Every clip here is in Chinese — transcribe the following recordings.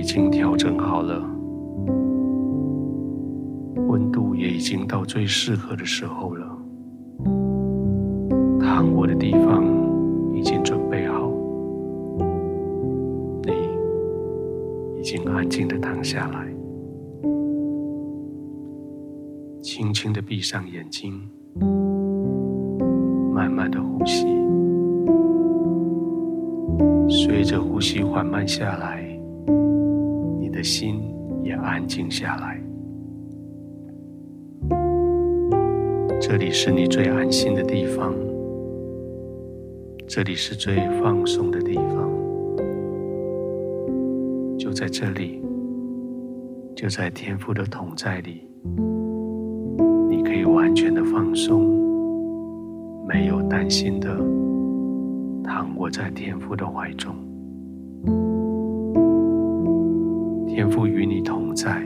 已经调整好了，温度也已经到最适合的时候了。躺卧的地方已经准备好，你已经安静的躺下来，轻轻的闭上眼睛，慢慢的呼吸，随着呼吸缓慢下来，的心也安静下来。这里是你最安心的地方。这里是最放松的地方，就在这里，就在天父的同在里，你可以完全的放松，没有担心的躺卧在天父的怀中。天父与你同在，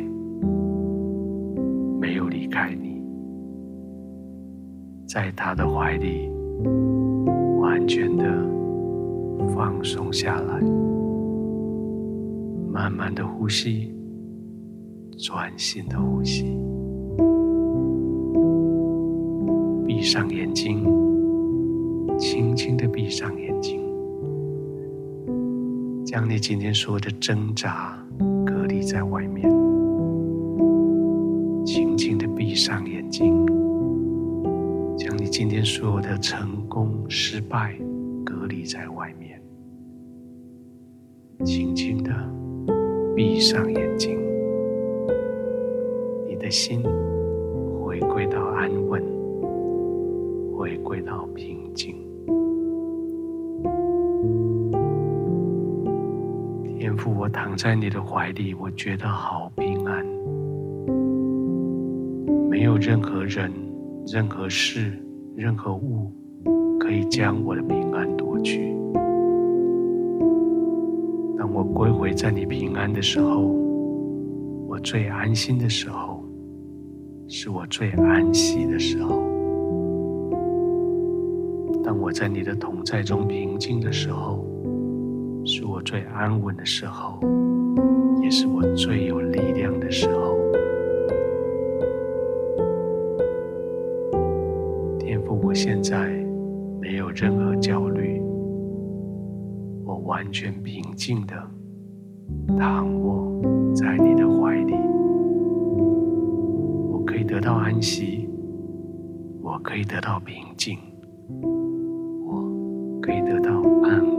没有离开你，在他的怀里。完全的放松下来，慢慢的呼吸，专心的呼吸，闭上眼睛，轻轻的闭上眼睛，将你今天所有的挣扎在外面，轻轻的闭上眼睛。将你今天所有的成功、失败隔离在外面，轻轻的闭上眼睛，你的心回归到安稳，回归到平静。我躺在你的怀里，我觉得好平安，没有任何人。任何事、任何物，可以将我的平安夺去。当我归回在你平安的时候，我最安心的时候，是我最安息的时候。当我在你的同在中平静的时候，是我最安稳的时候，也是我最有力量的时候。天赋，我现在没有任何焦虑，我完全平静的躺卧在你的怀里，我可以得到安息，我可以得到平静，我可以得到安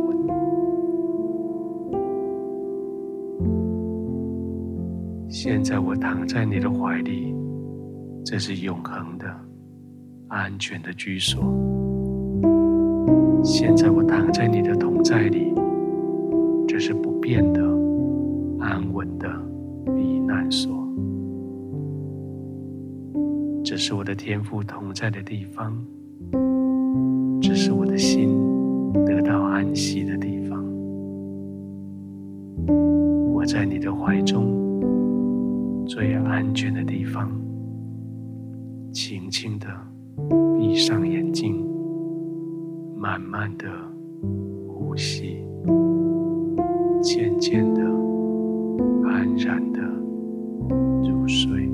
现在我躺在你的怀里，这是永恒的。安全的居所。现在我躺在你的同在里，这是不变的、安稳的避难所。这是我的天父同在的地方，这是我的心得到安息的地方。我在你的怀中，最安全的地方，轻轻的。闭上眼睛，慢慢的呼吸，渐渐的安然的入睡。